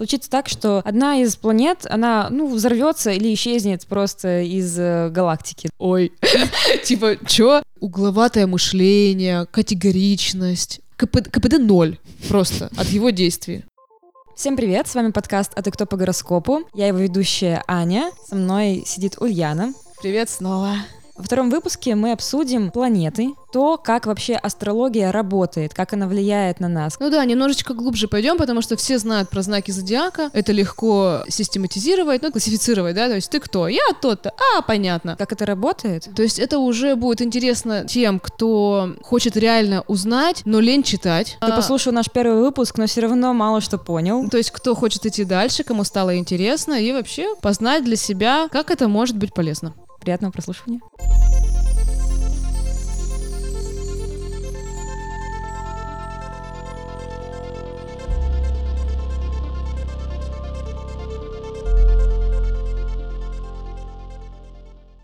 случится так, что одна из планет, она, ну, взорвется или исчезнет просто из э, галактики. Ой, типа, чё? Угловатое мышление, категоричность. КПД ноль просто от его действий. Всем привет, с вами подкаст «А ты кто по гороскопу?» Я его ведущая Аня, со мной сидит Ульяна. Привет снова. Во втором выпуске мы обсудим планеты, то, как вообще астрология работает, как она влияет на нас. Ну да, немножечко глубже пойдем, потому что все знают про знаки зодиака, это легко систематизировать, ну, классифицировать, да, то есть ты кто? Я тот-то, а, понятно. Как это работает? То есть это уже будет интересно тем, кто хочет реально узнать, но лень читать. Ты послушал наш первый выпуск, но все равно мало что понял. То есть кто хочет идти дальше, кому стало интересно, и вообще познать для себя, как это может быть полезно. Приятного прослушивания.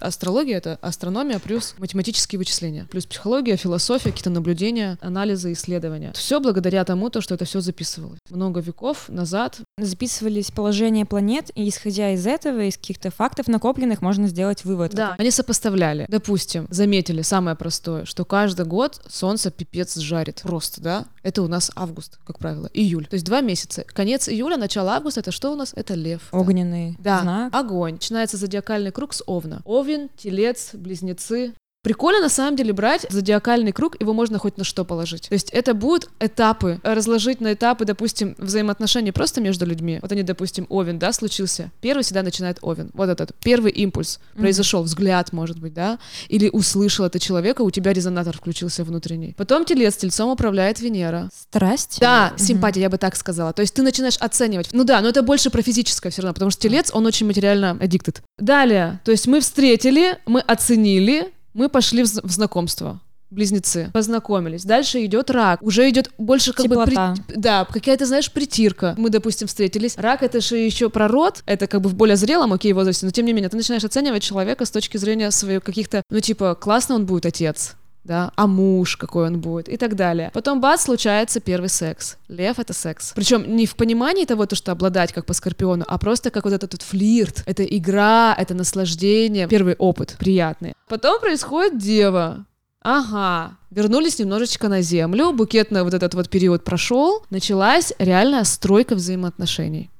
Астрология — это астрономия плюс математические вычисления, плюс психология, философия, какие-то наблюдения, анализы, исследования. Все благодаря тому, то, что это все записывалось. Много веков назад. Записывались положения планет, и исходя из этого, из каких-то фактов накопленных, можно сделать вывод. Да, они сопоставляли. Допустим, заметили самое простое, что каждый год Солнце пипец жарит. Просто, да? Это у нас август, как правило, июль. То есть два месяца. Конец июля, начало августа — это что у нас? Это лев. Огненный да. знак. огонь. Начинается зодиакальный круг с Овна. Овен Овен, Телец, Близнецы. Прикольно на самом деле брать зодиакальный круг, его можно хоть на что положить. То есть это будут этапы, разложить на этапы, допустим, взаимоотношений просто между людьми. Вот они, допустим, Овен, да, случился. Первый всегда начинает Овен. Вот этот первый импульс mm-hmm. произошел, взгляд, может быть, да, или услышал это человека, у тебя резонатор включился внутренний. Потом Телец, Тельцом управляет Венера. Страсть? Да, mm-hmm. симпатия, я бы так сказала. То есть ты начинаешь оценивать. Ну да, но это больше про физическое все равно, потому что Телец, он очень материально addicted. Далее, то есть мы встретили, мы оценили, мы пошли в, в знакомство близнецы познакомились. Дальше идет рак. Уже идет больше как Теплота. бы... При... Да, какая-то, знаешь, притирка. Мы, допустим, встретились. Рак — это же еще про род. Это как бы в более зрелом, окей, возрасте. Но, тем не менее, ты начинаешь оценивать человека с точки зрения своих каких-то... Ну, типа, классно он будет отец да, а муж какой он будет и так далее. Потом бац, случается первый секс. Лев — это секс. Причем не в понимании того, то, что обладать как по Скорпиону, а просто как вот этот вот флирт. Это игра, это наслаждение, первый опыт приятный. Потом происходит дева. Ага, вернулись немножечко на землю, букетный вот этот вот период прошел, началась реальная стройка взаимоотношений.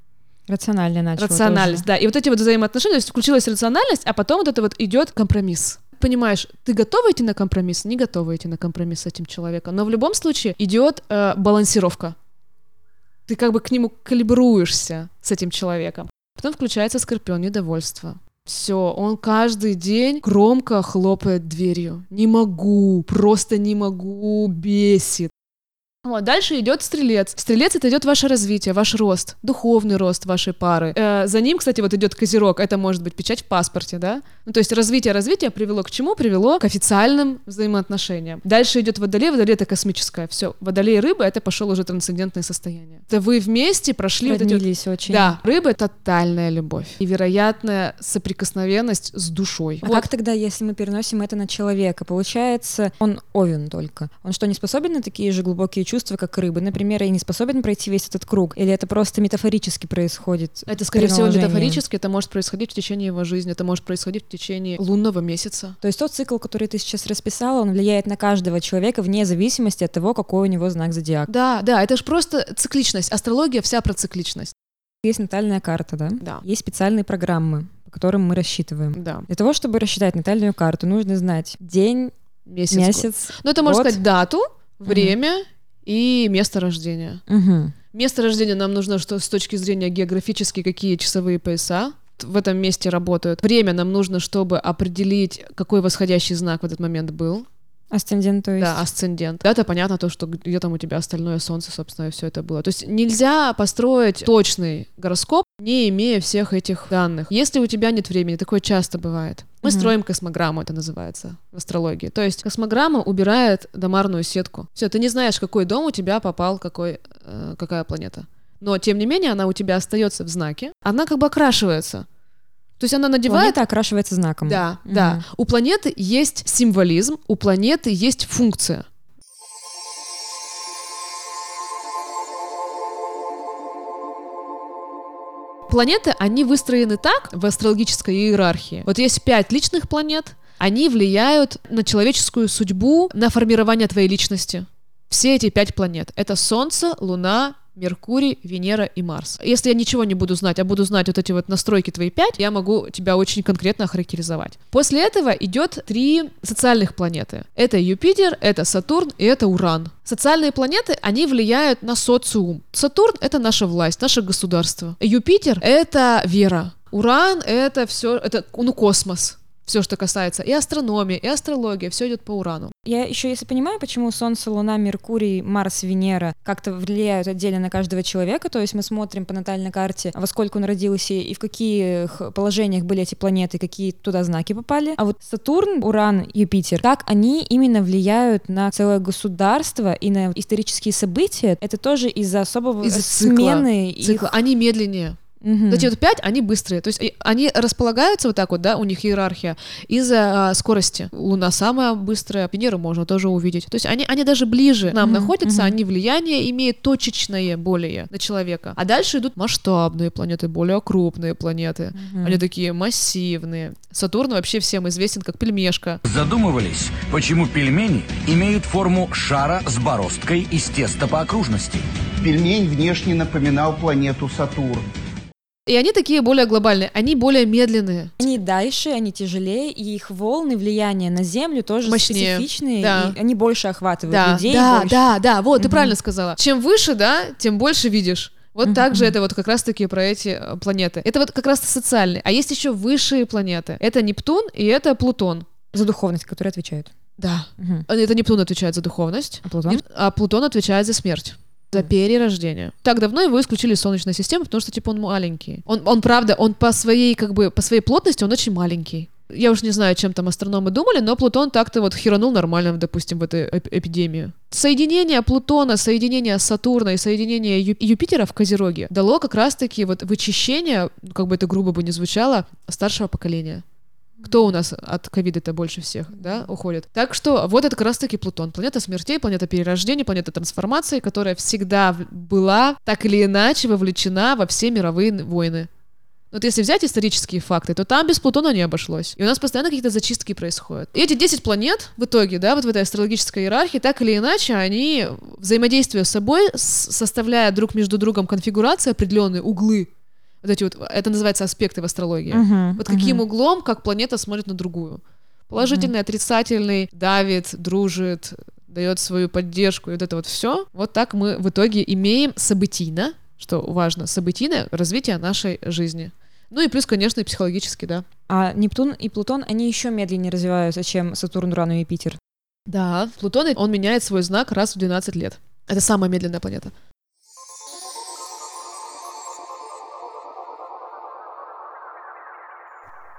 Рационально начала. Рациональность, тоже. да. И вот эти вот взаимоотношения, то есть включилась рациональность, а потом вот это вот идет компромисс понимаешь, ты готова идти на компромисс, не готова идти на компромисс с этим человеком. Но в любом случае идет э, балансировка. Ты как бы к нему калибруешься с этим человеком. Потом включается скорпион недовольство. Все, он каждый день громко хлопает дверью. Не могу, просто не могу, бесит. Вот, дальше идет стрелец. Стрелец это идет ваше развитие, ваш рост, духовный рост вашей пары. Э, за ним, кстати, вот идет козерог. Это может быть печать в паспорте, да? Ну, то есть развитие, развитие привело к чему? Привело к официальным взаимоотношениям. Дальше идет водолей, водолей это космическое. Все, водолей и рыба это пошел уже трансцендентное состояние. Это вы вместе прошли вот эти... очень. Да, рыба это тотальная любовь. Невероятная соприкосновенность с душой. А вот. как тогда, если мы переносим это на человека? Получается, он овен только. Он что, не способен на такие же глубокие чувства? Чувства, как рыбы, например, и не способен пройти весь этот круг? Или это просто метафорически происходит? Это, скорее всего, метафорически. Это может происходить в течение его жизни, это может происходить в течение лунного месяца. То есть тот цикл, который ты сейчас расписала, он влияет на каждого человека вне зависимости от того, какой у него знак зодиака. Да, да, это же просто цикличность. Астрология вся про цикличность. Есть натальная карта, да? Да. Есть специальные программы, по которым мы рассчитываем. Да. Для того, чтобы рассчитать натальную карту, нужно знать день, месяц, месяц ну это можно сказать дату, время, угу и место рождения. Угу. Место рождения нам нужно, что с точки зрения географически, какие часовые пояса в этом месте работают. Время нам нужно, чтобы определить, какой восходящий знак в этот момент был. Асцендент, то есть? Да, асцендент. Это понятно то, что где там у тебя остальное солнце, собственно, и все это было. То есть нельзя построить точный гороскоп, не имея всех этих данных. Если у тебя нет времени, такое часто бывает. Мы угу. строим космограмму, это называется в астрологии. То есть космограмма убирает домарную сетку. Все, ты не знаешь, какой дом у тебя попал, какой, э, какая планета. Но, тем не менее, она у тебя остается в знаке. Она как бы окрашивается. То есть она надевает... Планета окрашивается знаком. Да, угу. да. У планеты есть символизм, у планеты есть функция. Планеты, они выстроены так в астрологической иерархии. Вот есть пять личных планет, они влияют на человеческую судьбу, на формирование твоей личности. Все эти пять планет. Это Солнце, Луна, Меркурий, Венера и Марс. Если я ничего не буду знать, а буду знать вот эти вот настройки твои пять, я могу тебя очень конкретно охарактеризовать. После этого идет три социальных планеты. Это Юпитер, это Сатурн и это Уран. Социальные планеты, они влияют на социум. Сатурн — это наша власть, наше государство. Юпитер — это вера. Уран — это все, это, ну, космос все, что касается и астрономии, и астрологии, все идет по Урану. Я еще, если понимаю, почему Солнце, Луна, Меркурий, Марс, Венера как-то влияют отдельно на каждого человека, то есть мы смотрим по натальной карте, во сколько он родился и в каких положениях были эти планеты, какие туда знаки попали. А вот Сатурн, Уран, Юпитер, как они именно влияют на целое государство и на исторические события, это тоже из-за особого из-за смены цикла. их... Они медленнее. Угу. Эти вот пять, они быстрые. То есть они располагаются вот так вот, да, у них иерархия из-за а, скорости. Луна самая быстрая, Венеру можно тоже увидеть. То есть они, они даже ближе нам угу. находятся, угу. они влияние имеют точечное более на человека. А дальше идут масштабные планеты, более крупные планеты. Угу. Они такие массивные. Сатурн вообще всем известен как пельмешка. Задумывались, почему пельмени имеют форму шара с бороздкой из теста по окружности? Пельмень внешне напоминал планету Сатурн. И они такие более глобальные, они более медленные. Они дальше, они тяжелее, и их волны влияния на Землю тоже Мощнее. специфичные, да. и они больше охватывают да. людей. Да, больше. да, да, вот, угу. ты правильно сказала. Чем выше, да, тем больше видишь. Вот mm-hmm. так же это вот как раз-таки про эти э, планеты. Это вот как раз социальные. А есть еще высшие планеты. Это Нептун и это Плутон. За духовность, которые отвечают. Да. Угу. Это Нептун отвечает за духовность. А Плутон? А Плутон отвечает за смерть за перерождение. Так давно его исключили из Солнечной системы, потому что, типа, он маленький. Он, он правда, он по своей, как бы, по своей плотности, он очень маленький. Я уж не знаю, чем там астрономы думали, но Плутон так-то вот херанул нормально, допустим, в этой эп- эпидемии. Соединение Плутона, соединение Сатурна и соединение Ю- Юпитера в Козероге дало как раз-таки вот вычищение, как бы это грубо бы не звучало, старшего поколения кто у нас от ковида-то больше всех, да, уходит. Так что вот это как раз-таки Плутон. Планета смертей, планета перерождения, планета трансформации, которая всегда была так или иначе вовлечена во все мировые войны. Вот если взять исторические факты, то там без Плутона не обошлось. И у нас постоянно какие-то зачистки происходят. И эти 10 планет в итоге, да, вот в этой астрологической иерархии, так или иначе, они взаимодействуя с собой, составляя друг между другом конфигурации, определенные углы вот эти вот, это называется аспекты в астрологии. Uh-huh, вот uh-huh. каким углом, как планета смотрит на другую. Положительный, uh-huh. отрицательный, давит, дружит, дает свою поддержку, и вот это вот все. Вот так мы в итоге имеем событийно, что важно, событийное развитие нашей жизни. Ну и плюс, конечно, и психологически, да. А Нептун и Плутон, они еще медленнее развиваются, чем Сатурн, Уран и Юпитер. Да, Плутон, он меняет свой знак раз в 12 лет. Это самая медленная планета.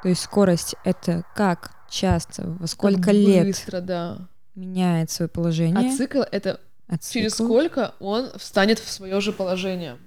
То есть скорость — это как часто, во сколько как лет быстро, да. меняет свое положение. А цикл — это а цикл? через сколько он встанет в свое же положение.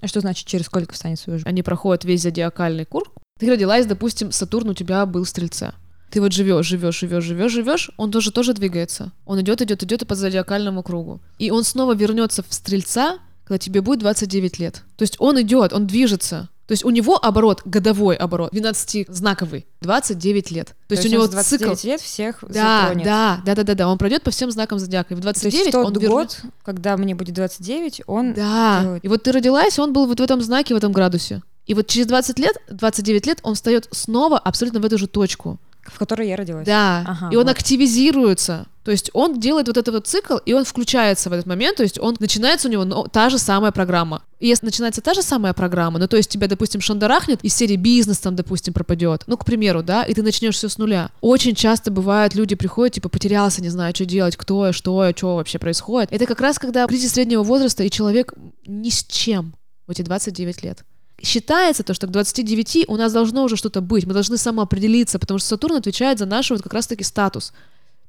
А что значит через сколько встанет в свое же? Они проходят весь зодиакальный курс. Ты родилась, допустим, Сатурн у тебя был в Стрельце. Ты вот живешь, живешь, живешь, живешь, живешь, он тоже тоже двигается. Он идет, идет, идет по зодиакальному кругу. И он снова вернется в Стрельца, когда тебе будет 29 лет. То есть он идет, он движется. То есть у него оборот, годовой оборот, 12-знаковый, 29 лет. То, То есть, есть у него 29 цикл... лет всех да, затронет. Да, да, да, да, да, он пройдет по всем знакам зодиака. И в 29 То есть он год, вернет... когда мне будет 29, он Да, делает... и вот ты родилась, он был вот в этом знаке, в этом градусе. И вот через 20 лет, 29 лет он встает снова абсолютно в эту же точку в которой я родилась. Да, ага, и он вот. активизируется. То есть он делает вот этот вот цикл, и он включается в этот момент, то есть он начинается у него ну, та же самая программа. И если начинается та же самая программа, ну то есть тебя, допустим, шандарахнет, из серии бизнес там, допустим, пропадет, ну, к примеру, да, и ты начнешь все с нуля. Очень часто бывает, люди приходят, типа, потерялся, не знаю, что делать, кто я, что я, что вообще происходит. Это как раз когда кризис среднего возраста, и человек ни с чем в эти 29 лет считается то, что к 29 у нас должно уже что-то быть, мы должны самоопределиться, потому что Сатурн отвечает за наш вот как раз-таки статус.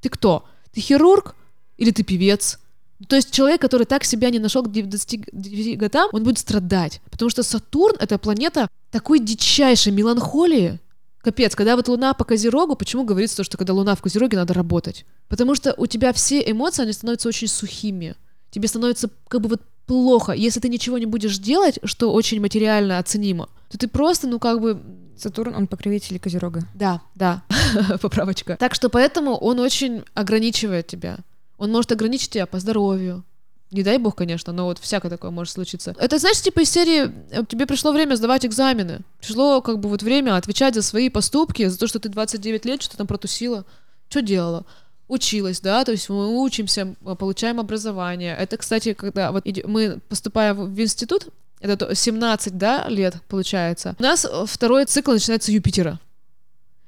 Ты кто? Ты хирург или ты певец? То есть человек, который так себя не нашел к 29 годам, он будет страдать. Потому что Сатурн — это планета такой дичайшей меланхолии. Капец, когда вот Луна по Козерогу, почему говорится то, что когда Луна в Козероге, надо работать? Потому что у тебя все эмоции, они становятся очень сухими. Тебе становится как бы вот плохо, если ты ничего не будешь делать, что очень материально оценимо, то ты просто, ну как бы Сатурн, он покровитель Козерога. Да, да, поправочка. Так что поэтому он очень ограничивает тебя. Он может ограничить тебя по здоровью. Не дай бог, конечно, но вот всякое такое может случиться. Это, знаешь, типа из серии э, «Тебе пришло время сдавать экзамены». Пришло как бы вот время отвечать за свои поступки, за то, что ты 29 лет что-то там протусила. Что делала? Училась, да, то есть мы учимся, э, получаем образование. Это, кстати, когда вот мы поступая в институт, это то- 17, да, лет получается, у нас э, второй цикл начинается Юпитера.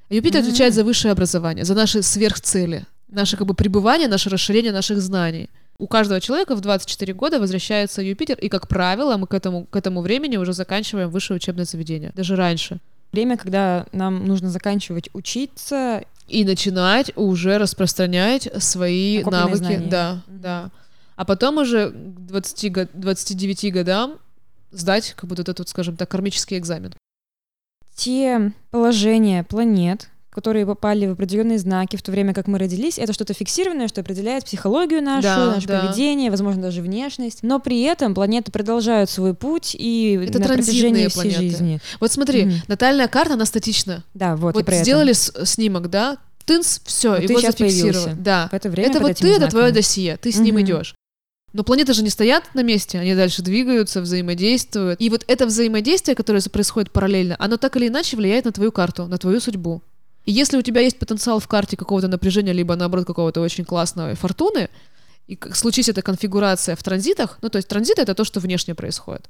Юпитер М. отвечает за высшее образование, за наши сверхцели, наше как бы пребывание, наше расширение наших знаний. У каждого человека в 24 года возвращается Юпитер, и, как правило, мы к этому, к этому времени уже заканчиваем высшее учебное заведение, даже раньше. Время, когда нам нужно заканчивать учиться. И начинать уже распространять свои Накопленные навыки. знания. Да, Мгм. да. А потом уже к 20, го- 29 годам сдать, как будто этот, скажем так, кармический экзамен. Те положения планет, которые попали в определенные знаки в то время, как мы родились, это что-то фиксированное, что определяет психологию нашу, Да, наше да. поведение, возможно, даже внешность. Но при этом планеты продолжают свой путь и Это на протяжении всей планеты. жизни. Вот смотри, Мгм. натальная карта, она статична. Да, вот, Вот, это. сделали с- снимок, да, тынц, все, Вот его зафиксировали. Да. В это время это вот ты, это твое знаками. досье, ты с ним Мгм. идешь. Но планеты же не стоят на месте, они дальше двигаются, взаимодействуют. И вот это взаимодействие, которое происходит параллельно, оно так или иначе влияет на твою карту, на твою судьбу. И если у тебя есть потенциал в карте какого-то напряжения, либо наоборот какого-то очень классного фортуны, и случись эта конфигурация в транзитах, ну то есть транзит это то, что внешне происходит.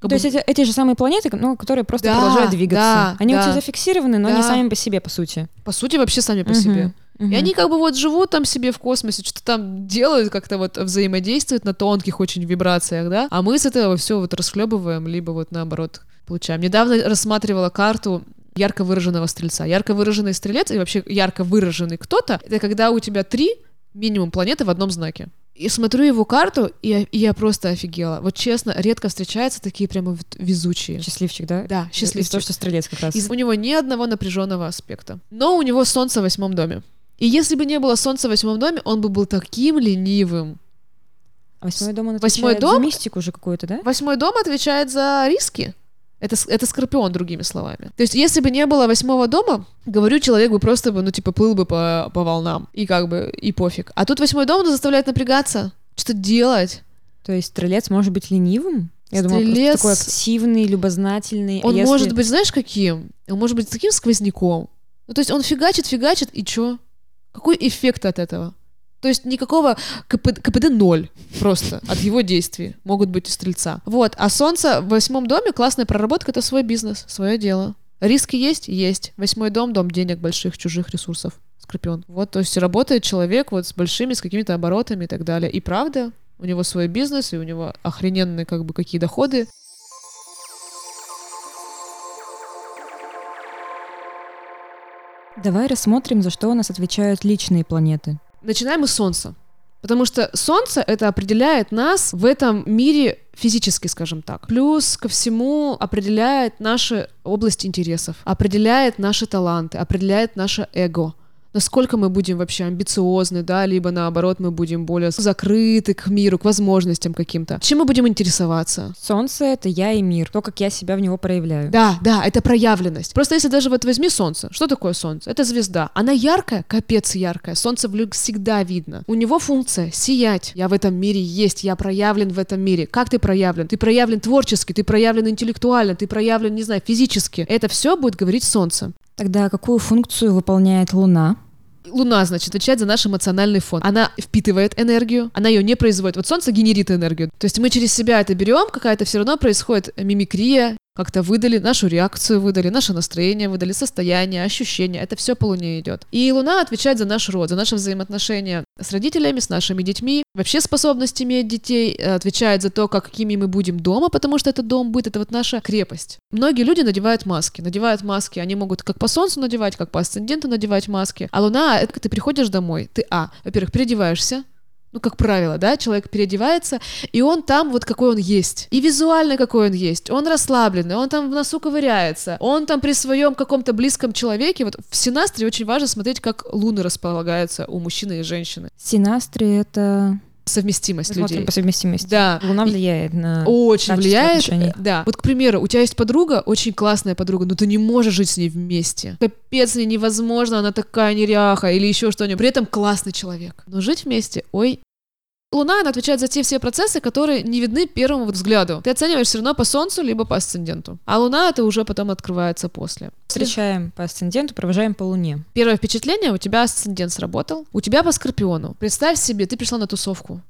Как То бы- есть эти, эти же самые планеты, ну, которые просто Да, продолжают двигаться. да, Они у да. тебя зафиксированы, но они Да. сами по себе, по сути. по сути вообще сами по Мгм, себе. И мгм. они как бы вот живут там себе в космосе, что-то там делают, как-то вот взаимодействуют на тонких очень вибрациях, да, а мы с этого все вот расхлебываем, либо вот наоборот получаем. Недавно рассматривала карту ярко выраженного стрельца. Ярко выраженный стрелец и вообще ярко выраженный кто-то, это когда у тебя три минимум планеты в одном знаке. И смотрю его карту, и я, и я просто офигела. Вот честно, редко встречаются такие прямо везучие. Счастливчик, да? Да, Из счастливчик. того, что стрелец как раз. Из- у него ни одного напряженного аспекта. Но у него солнце в восьмом доме. И если бы не было солнца в восьмом доме, он бы был таким ленивым. А Восьмой дом, он Восьмой дом- за мистику уже какую-то, да? Восьмой дом отвечает за риски. Это, это скорпион, другими словами. То есть, если бы не было восьмого дома, говорю, человек бы просто бы, ну, типа, плыл бы по, по волнам. И как бы, и пофиг. А тут восьмой дом заставляет напрягаться, что-то делать. То есть стрелец может быть ленивым? Я думала, Стрелец- такой активный, любознательный. А Он если- может быть, знаешь, каким? Он может быть таким сквозняком. Ну, то есть он фигачит, фигачит, и чё? Какой эффект от этого? То есть никакого КП, КПД ноль просто от его действий могут быть у стрельца. Вот, а солнце в восьмом доме, классная проработка, это свой бизнес, свое дело. Риски есть? Есть. Восьмой дом, дом денег, больших, чужих ресурсов. Скорпион. Вот, то есть работает человек вот с большими, с какими-то оборотами и так далее. И правда, у него свой бизнес, и у него охрененные как бы какие доходы. Давай рассмотрим, за что у нас отвечают личные планеты. Начинаем мы с Солнца. Потому что Солнце это определяет нас в этом мире физически, скажем так. Плюс ко всему определяет наши области интересов, определяет наши таланты, определяет наше эго. Насколько мы будем вообще амбициозны, да, либо наоборот мы будем более закрыты к миру, к возможностям каким-то. Чем мы будем интересоваться? Солнце — это я и мир, то, как я себя в него проявляю. Да, да, это проявленность. Просто если даже вот возьми Солнце. Что такое Солнце? Это звезда. Она яркая, капец яркая. Солнце в люк всегда видно. У него функция сиять. Я в этом мире есть, я проявлен в этом мире. Как ты проявлен? Ты проявлен творчески, ты проявлен интеллектуально, ты проявлен, не знаю, физически. Это все будет говорить Солнце. Тогда какую функцию выполняет Луна? Луна, значит, отвечает за наш эмоциональный фон. Она впитывает энергию, она ее не производит. Вот Солнце генерит энергию. То есть мы через себя это берем, какая-то все равно происходит мимикрия, как-то выдали нашу реакцию, выдали наше настроение, выдали состояние, ощущения. Это все по Луне идет. И Луна отвечает за наш род, за наши взаимоотношения с родителями, с нашими детьми, вообще способность иметь детей, э, отвечает за то, как, какими мы будем дома, потому что это дом будет, это вот наша крепость. Многие люди надевают маски, надевают маски, они могут как по солнцу надевать, как по асценденту надевать маски. А Луна, это ты приходишь домой, ты, а, во-первых, переодеваешься, ну, как правило, да, человек переодевается, и он там вот какой он есть. И визуально какой он есть. Он расслабленный, он там в носу ковыряется, он там при своем каком-то близком человеке. Вот в Синастре очень важно смотреть, как луны располагаются у мужчины и женщины. Синастри — это совместимость смотрим людей. по совместимости. Да. Луна влияет на... Очень влияет. отношений. э, Да. Вот, к примеру, у тебя есть подруга, очень классная подруга, но ты не можешь жить с ней вместе. Капец, с ней невозможно, она такая неряха или еще что-нибудь. При этом классный человек. Но жить вместе, ой. Луна, она отвечает за те все процессы, которые не видны первому взгляду. Ты оцениваешь все равно по Солнцу, либо по асценденту. А Луна, это уже потом открывается после. Встречаем по асценденту, провожаем по Луне. Первое впечатление, у тебя асцендент сработал, у тебя по Скорпиону. Представь себе, ты пришла на тусовку.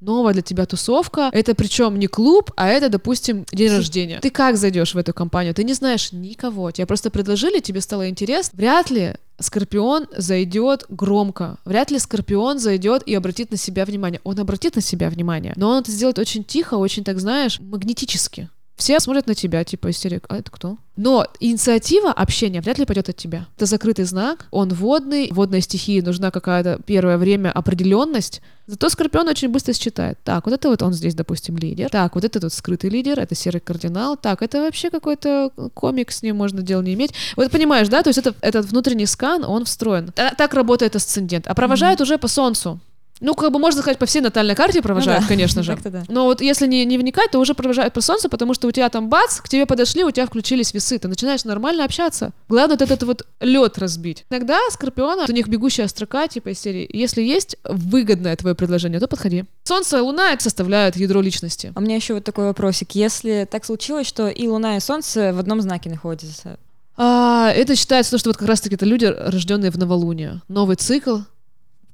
Новая для тебя тусовка. Это причем не клуб, а это, допустим, день рождения. Ты как зайдешь в эту компанию? Ты не знаешь никого. Тебе просто предложили, тебе стало интересно. Вряд ли Скорпион зайдет громко. Вряд ли Скорпион зайдет и обратит на себя внимание. Он обратит на себя внимание, но он это сделает очень тихо, очень, так знаешь, магнетически. Все смотрят на тебя, типа истерик, а это кто? Но инициатива общения вряд ли пойдет от тебя. Это закрытый знак, он водный, водной стихии нужна какая-то первое время определенность. Зато Скорпион очень быстро считает. Так, вот это вот он здесь, допустим, лидер. Так, вот это вот скрытый лидер, это серый кардинал. Так, это вообще какой-то комик, с ним можно дело не иметь. Вот понимаешь, да? То есть это, этот внутренний скан, он встроен. А- Так работает асцендент. А провожают уже по Солнцу. Ну, как бы можно сказать, по всей натальной карте провожают, Ну да, конечно же. да. Но вот если не, не вникать, то уже провожают по солнцу, потому что у тебя там бац, к тебе подошли, у тебя включились весы, ты начинаешь нормально общаться. Главное вот этот вот лед разбить. Иногда Скорпиона, у них бегущая строка, типа из серии, если есть выгодное твое предложение, то подходи. Солнце и Луна составляют ядро личности. А у меня еще вот такой вопросик. Если так случилось, что и Луна, и Солнце в одном знаке находятся, А, это считается то, что вот как раз-таки это люди, рожденные в новолуние. Новый цикл.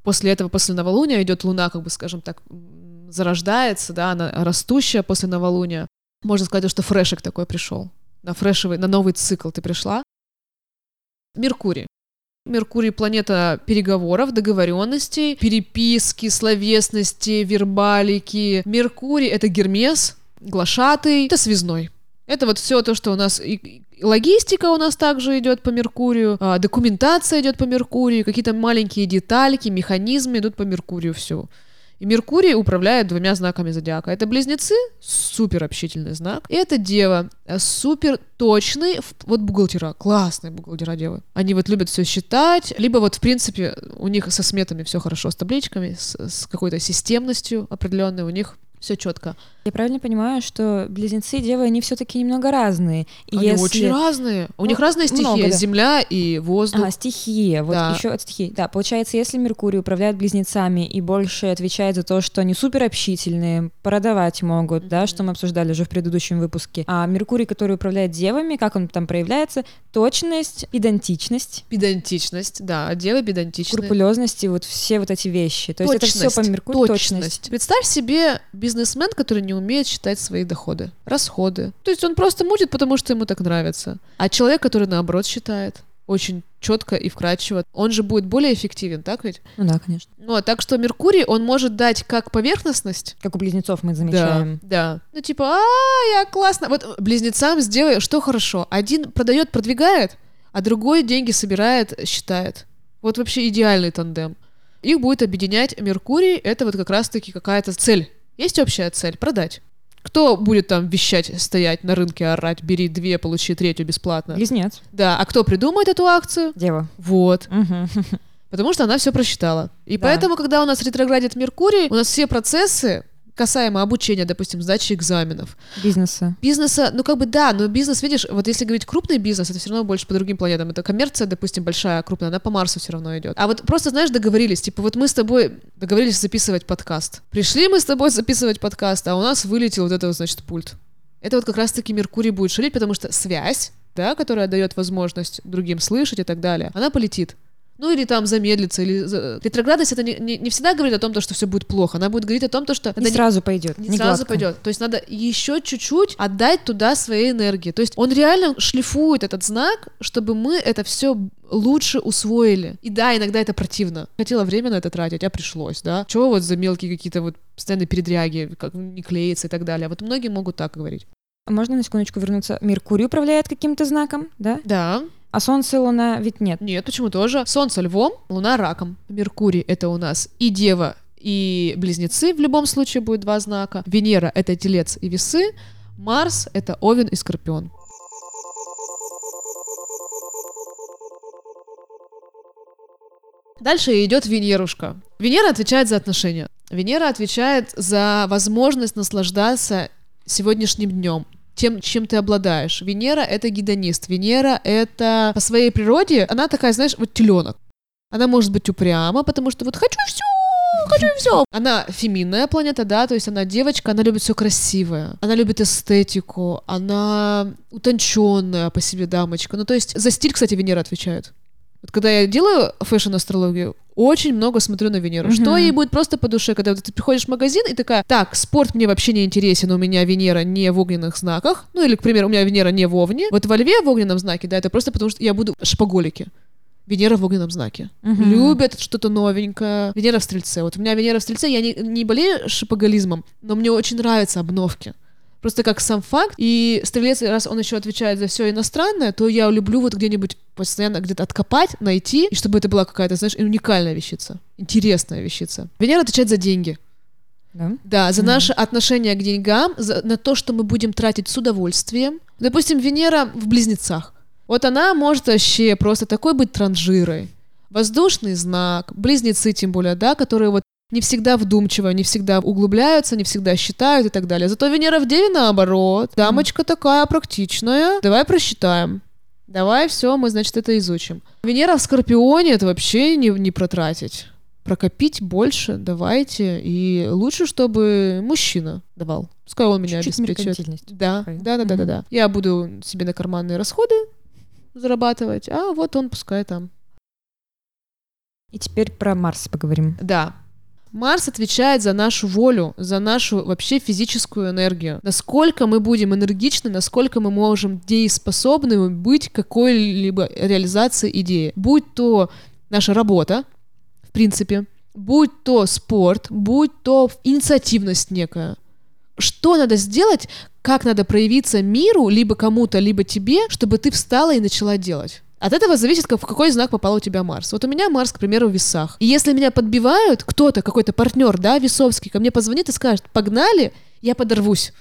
После этого, после новолуния идет Луна, как бы, скажем так, зарождается, да, она растущая после новолуния. Можно сказать, что фрешик такой пришел. На фрешевый, на новый цикл ты пришла. Меркурий. Меркурий — планета переговоров, договоренностей, переписки, словесности, вербалики. Меркурий — это Гермес, глашатый, это связной. Это вот все то, что у нас и- логистика у нас также идет по Меркурию, а, документация идет по Меркурию, какие-то маленькие детальки, механизмы идут по Меркурию все. И Меркурий управляет двумя знаками зодиака. Это близнецы, супер общительный знак, и это Дева, супер точный, вот бухгалтера, классные бухгалтера девы. Они вот любят все считать, либо вот в принципе у них со сметами все хорошо, с табличками, с, с какой-то системностью определенной, у них все четко. я правильно понимаю, что близнецы и девы, они все-таки немного разные. И Они если... очень разные. У Ну, них разные стихии. много, да. Земля и воздух. А, стихия, вот Да. еще от стихии. Да, получается, если Меркурий управляет близнецами и больше отвечает за то, что они супер общительные, продавать могут, да, что мы обсуждали уже в предыдущем выпуске. А Меркурий, который управляет девами, как он там проявляется? Точность, педантичность, Педантичность, да, девы педантичные. скрупулезность и вот все вот эти вещи. То есть это все по Меркурию точность. Представь себе бизнесмен, который не умеет считать свои доходы, расходы. То есть он просто мутит, потому что ему так нравится. А человек, который наоборот считает, очень четко и вкрадчиво, он же будет более эффективен, так ведь? Ну да, конечно. Ну, а так что Меркурий, он может дать как поверхностность, Как у близнецов мы замечаем. Да, да. Ну, типа, а, я классно. Вот близнецам сделай, что хорошо. Один продает, продвигает, а другой деньги собирает, считает. Вот вообще идеальный тандем. Их будет объединять Меркурий, это вот как раз-таки какая-то цель. Есть общая цель — продать. Кто будет там вещать, стоять на рынке, орать, бери две, получи третью бесплатно? Близнец, Да, а кто придумает эту акцию? дева. Вот. Мгм. Потому что она все просчитала. И Да. поэтому, когда у нас ретроградит Меркурий, у нас все процессы касаемо обучения, допустим, сдачи экзаменов, Бизнеса. бизнеса, ну как бы да, но бизнес, видишь, вот если говорить крупный бизнес, это все равно больше по другим планетам. Это коммерция, допустим, большая, крупная, она по Марсу все равно идет. А вот просто, знаешь, договорились, типа вот мы с тобой договорились записывать подкаст. Пришли мы с тобой записывать подкаст, а у нас вылетел вот это, значит, пульт. Это вот как раз-таки Меркурий будет шалить, потому что связь, да, которая дает возможность другим слышать и так далее, она полетит. Ну или там замедлится, или... за- Ретроградность это не, не, не всегда говорит о том, то, что все будет плохо. Она будет говорить о том, то, что... Не сразу пойдет. не сразу гладко. пойдет. То есть надо еще чуть-чуть отдать туда своей энергии. То есть он реально шлифует этот знак, чтобы мы это все лучше усвоили. И да, иногда это противно. Хотела время на это тратить, а пришлось, да. Чего вот за мелкие какие-то вот постоянные передряги, как не клеится и так далее. Вот многие могут так говорить. Можно на секундочку вернуться? Меркурий управляет каким-то знаком, да? Да, А Солнце и Луна ведь нет. нет, почему тоже? Солнце львом, Луна раком. Меркурий — это у нас и Дева, и Близнецы, в любом случае будет два знака. Венера — это Телец и Весы. Марс — это Овен и Скорпион. Дальше идет Венерушка. Венера отвечает за отношения. Венера отвечает за возможность наслаждаться сегодняшним днем, тем, чем ты обладаешь. Венера — это гедонист. Венера — это по своей природе, она такая, знаешь, вот теленок. Она может быть упряма, потому что вот хочу все, хочу все. Она феминная планета, да, то есть она девочка, она любит все красивое, она любит эстетику, она утонченная по себе дамочка. Ну, то есть за стиль, кстати, Венера отвечает. Вот когда я делаю фэшн-астрологию, очень много смотрю на Венеру. Мгм. Что ей будет просто по душе, когда вот ты приходишь в магазин и такая, так, спорт мне вообще не интересен, у меня Венера не в огненных знаках. Ну или, к примеру, у меня Венера не в Овне. Вот во Льве в огненном знаке, да, это просто потому, что я буду шпаголики. Венера в огненном знаке. Мгм. Любят что-то новенькое. Венера в Стрельце. Вот у меня Венера в Стрельце, я не, не болею шопоголизмом, но мне очень нравятся обновки. Просто как сам факт. И Стрелец, раз он еще отвечает за все иностранное, то я люблю вот где-нибудь постоянно где-то откопать, найти, и чтобы это была какая-то, знаешь, уникальная вещица, интересная вещица. Венера отвечает за деньги. Да? Да, за Мгм. наше отношение к деньгам, за- на то, что мы будем тратить с удовольствием. Допустим, Венера в близнецах. Вот она может вообще просто такой быть транжирой. Воздушный знак, близнецы тем более, да, которые вот не всегда вдумчиво, не всегда углубляются, не всегда считают и так далее. Зато Венера в Деве наоборот. Дамочка такая практичная. Давай просчитаем. Давай все, мы, значит, это изучим. Венера в Скорпионе это вообще не, не протратить. Прокопить больше давайте. И лучше, чтобы мужчина давал. Пускай он меня Чуть-чуть обеспечивает. Да, да, да, да, да, да. Я буду себе на карманные расходы зарабатывать, а вот он пускай там. И теперь про Марс поговорим. Да. Марс отвечает за нашу волю, за нашу вообще физическую энергию. Насколько мы будем энергичны, насколько мы можем дееспособны быть какой-либо реализации идеи. Будь то наша работа, в принципе, будь то спорт, будь то инициативность некая. Что надо сделать, как надо проявиться миру, либо кому-то, либо тебе, чтобы ты встала и начала делать. От этого зависит, как- в какой знак попал у тебя Марс. Вот у меня Марс, к примеру, в весах. И если меня подбивают, кто-то, какой-то партнер, да, весовский, ко мне позвонит и скажет, погнали, я подорвусь.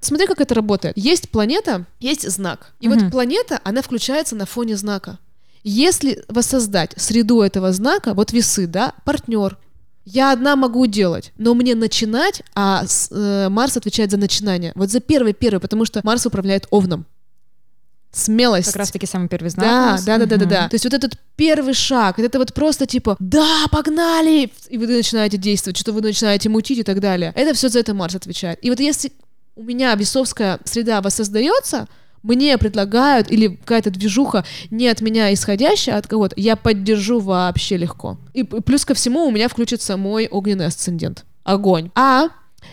Смотри, как это работает. Есть планета, есть знак. И Мгм. вот планета, она включается на фоне знака. Если воссоздать среду этого знака, вот весы, да, партнер, я одна могу делать, но мне начинать, а с- э, Марс отвечает за начинание. Вот за первый-первый, потому что Марс управляет Овном. Смелость. Как раз таки самый первый знак. Да, нас. да, да, да, да, да. То есть вот этот первый шаг, это вот просто типа, да, погнали, и вы начинаете действовать, что вы начинаете мутить и так далее. Это все за это Марс отвечает. И вот если у меня весовская среда воссоздается, мне предлагают, или какая-то движуха не от меня исходящая, а от кого-то, я поддержу вообще легко. И плюс ко всему у меня включится мой огненный асцендент. Огонь. А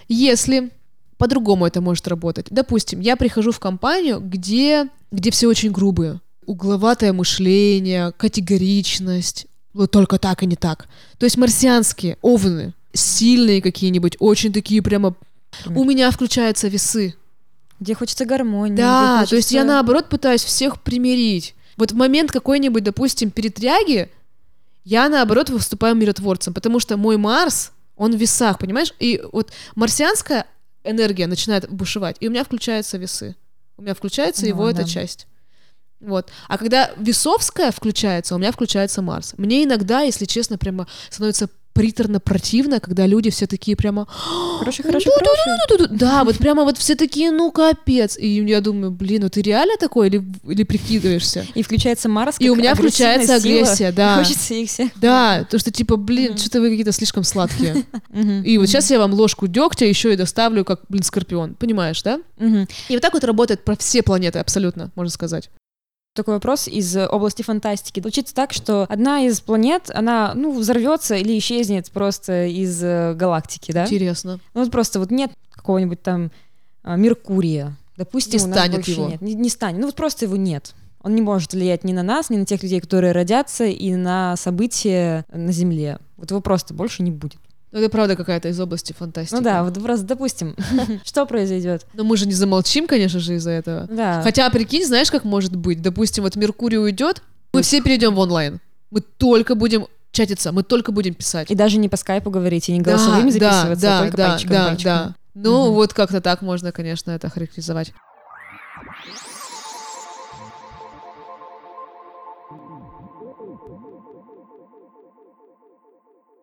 если по-другому это может работать. Допустим, я прихожу в компанию, где, где все очень грубые. Угловатое мышление, категоричность. Вот только так и не так. То есть марсианские овны, сильные какие-нибудь, очень такие прямо... У меня включаются весы. Где хочется гармонии. Да, где то есть я хочется- наоборот пытаюсь всех примирить. Вот в момент какой-нибудь, допустим, перетряги, я наоборот выступаю миротворцем, потому что мой Марс, он в весах, понимаешь? И вот марсианская энергия начинает бушевать, и у меня включаются весы. У меня включается Ну, его эта да. часть. Вот. А когда весовская включается, у меня включается Марс. Мне иногда, если честно, прямо становится приторно противно, когда люди все такие прямо хороший, «Ну, хороший. ну-ну-ну-ну-ну». Да, вот прямо вот все такие, ну капец. И я думаю, блин, ну ты реально такой или, или прикидываешься? И включается Марс. И у меня включается агрессия, да. Хочется их все. Да, то что типа, блин, что-то вы какие-то слишком сладкие. И вот сейчас я вам ложку дегтя еще и доставлю, как, блин, скорпион. Понимаешь, да? И вот так вот работает про все планеты абсолютно, можно сказать. Такой вопрос из области фантастики. Случится так, что одна из планет, она, ну, взорвется или исчезнет просто из э, галактики, да? Интересно. Ну, вот просто вот нет какого-нибудь там а, Меркурия. Допустим, Не у нас станет больше его. нет. Не, не станет. Ну, вот просто его нет. Он не может влиять ни на нас, ни на тех людей, которые родятся, и на события на Земле. Вот его просто больше не будет. Ну, это правда какая-то из области фантастики. Ну да, вот просто допустим, что произойдет? Но мы же не замолчим, конечно же, из-за этого. Да. Хотя, прикинь, знаешь, как может быть? Допустим, вот Меркурий уйдет, мы все перейдем в онлайн. Мы только будем чатиться, мы только будем писать. И даже не по скайпу говорить, и не голосовыми Да, да, записываться, да, а только да, пальчиком, да, пальчиком. да. Ну, вот как-то так можно, конечно, это характеризовать.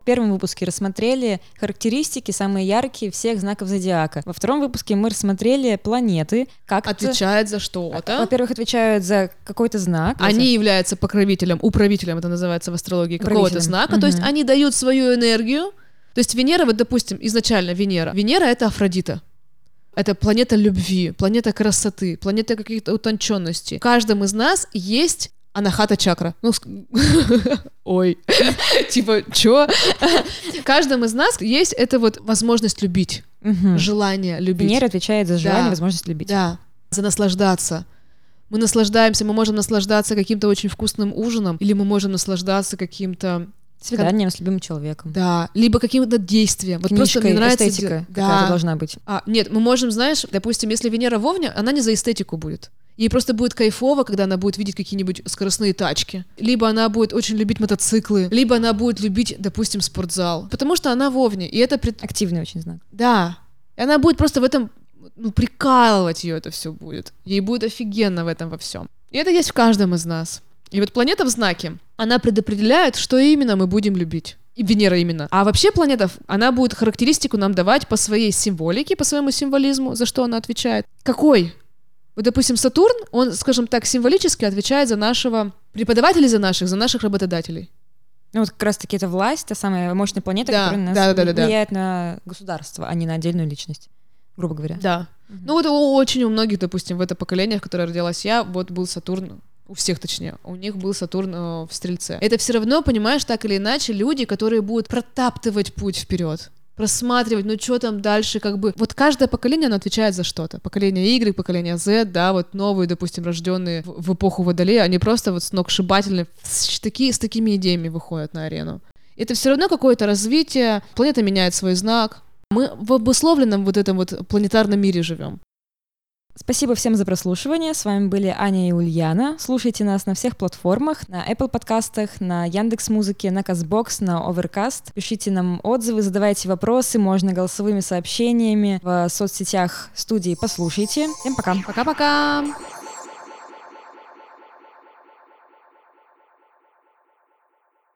В первом выпуске рассмотрели характеристики, самые яркие всех знаков зодиака. Во втором выпуске мы рассмотрели планеты, как Отвечает за что-то. Во-первых, отвечают за какой-то знак. Они являются покровителем, управителем, это называется в астрологии, какого-то знака. То есть они дают свою энергию. То есть Венера, вот допустим, изначально Венера. Венера — это Афродита. Это планета любви, планета красоты, планета каких-то утонченностей. В каждом из нас есть анахата чакра. Ну, ой, типа, чё? В каждом из нас есть эта вот возможность любить, желание любить. Венера отвечает за желание, Да. возможность любить. Да, за наслаждаться. Мы наслаждаемся, мы можем наслаждаться каким-то очень вкусным ужином, или мы можем наслаждаться каким-то, Свиданием с любимым человеком. да, либо каким-то действием. Вот просто мне Книжкой, нравится... эстетика Да. должна быть. А, нет, мы можем, знаешь, допустим, если Венера в Овне, она не за эстетику будет. Ей просто будет кайфово, когда она будет видеть какие-нибудь скоростные тачки. Либо она будет очень любить мотоциклы, либо она будет любить, допустим, спортзал. Потому что она в Овне, и это... пред- Активный очень знак. Да. И она будет просто в этом, ну, прикалывать ее это все будет. Ей будет офигенно в этом во всем. И это есть в каждом из нас. И вот планета в знаке, она предопределяет, что именно мы будем любить. И Венера именно. А вообще планета, она будет характеристику нам давать по своей символике, по своему символизму, за что она отвечает. Какой? Вот, допустим, Сатурн, он, скажем так, символически отвечает за нашего преподавателей, за наших, за наших работодателей. Ну вот как раз-таки это власть, та самая мощная планета, Да, которая на нас да, да, да, да. влияет на государство, а не на отдельную личность, грубо говоря. Да. Ну вот у- очень у многих, допустим, в это поколение, в которое родилась я, вот был Сатурн, у всех точнее, у них был Сатурн э, в Стрельце. Это все равно, понимаешь, так или иначе, люди, которые будут протаптывать путь вперед просматривать, ну что там дальше, как бы. Вот каждое поколение, оно отвечает за что-то. Поколение Y, поколение Z, да, вот новые, допустим, рожденные в, в эпоху Водолея, они просто вот сногсшибательны, с, такие, с такими идеями выходят на арену. Это все равно какое-то развитие, планета меняет свой знак, мы в обусловленном вот этом вот планетарном мире живем. Спасибо всем за прослушивание. С вами были Аня и Ульяна. Слушайте нас на всех платформах, на Apple подкастах, на Яндекс Музыке, на Казбокс, на Overcast. Пишите нам отзывы, задавайте вопросы, можно голосовыми сообщениями в соцсетях студии «Послушайте». Всем пока. Пока-пока!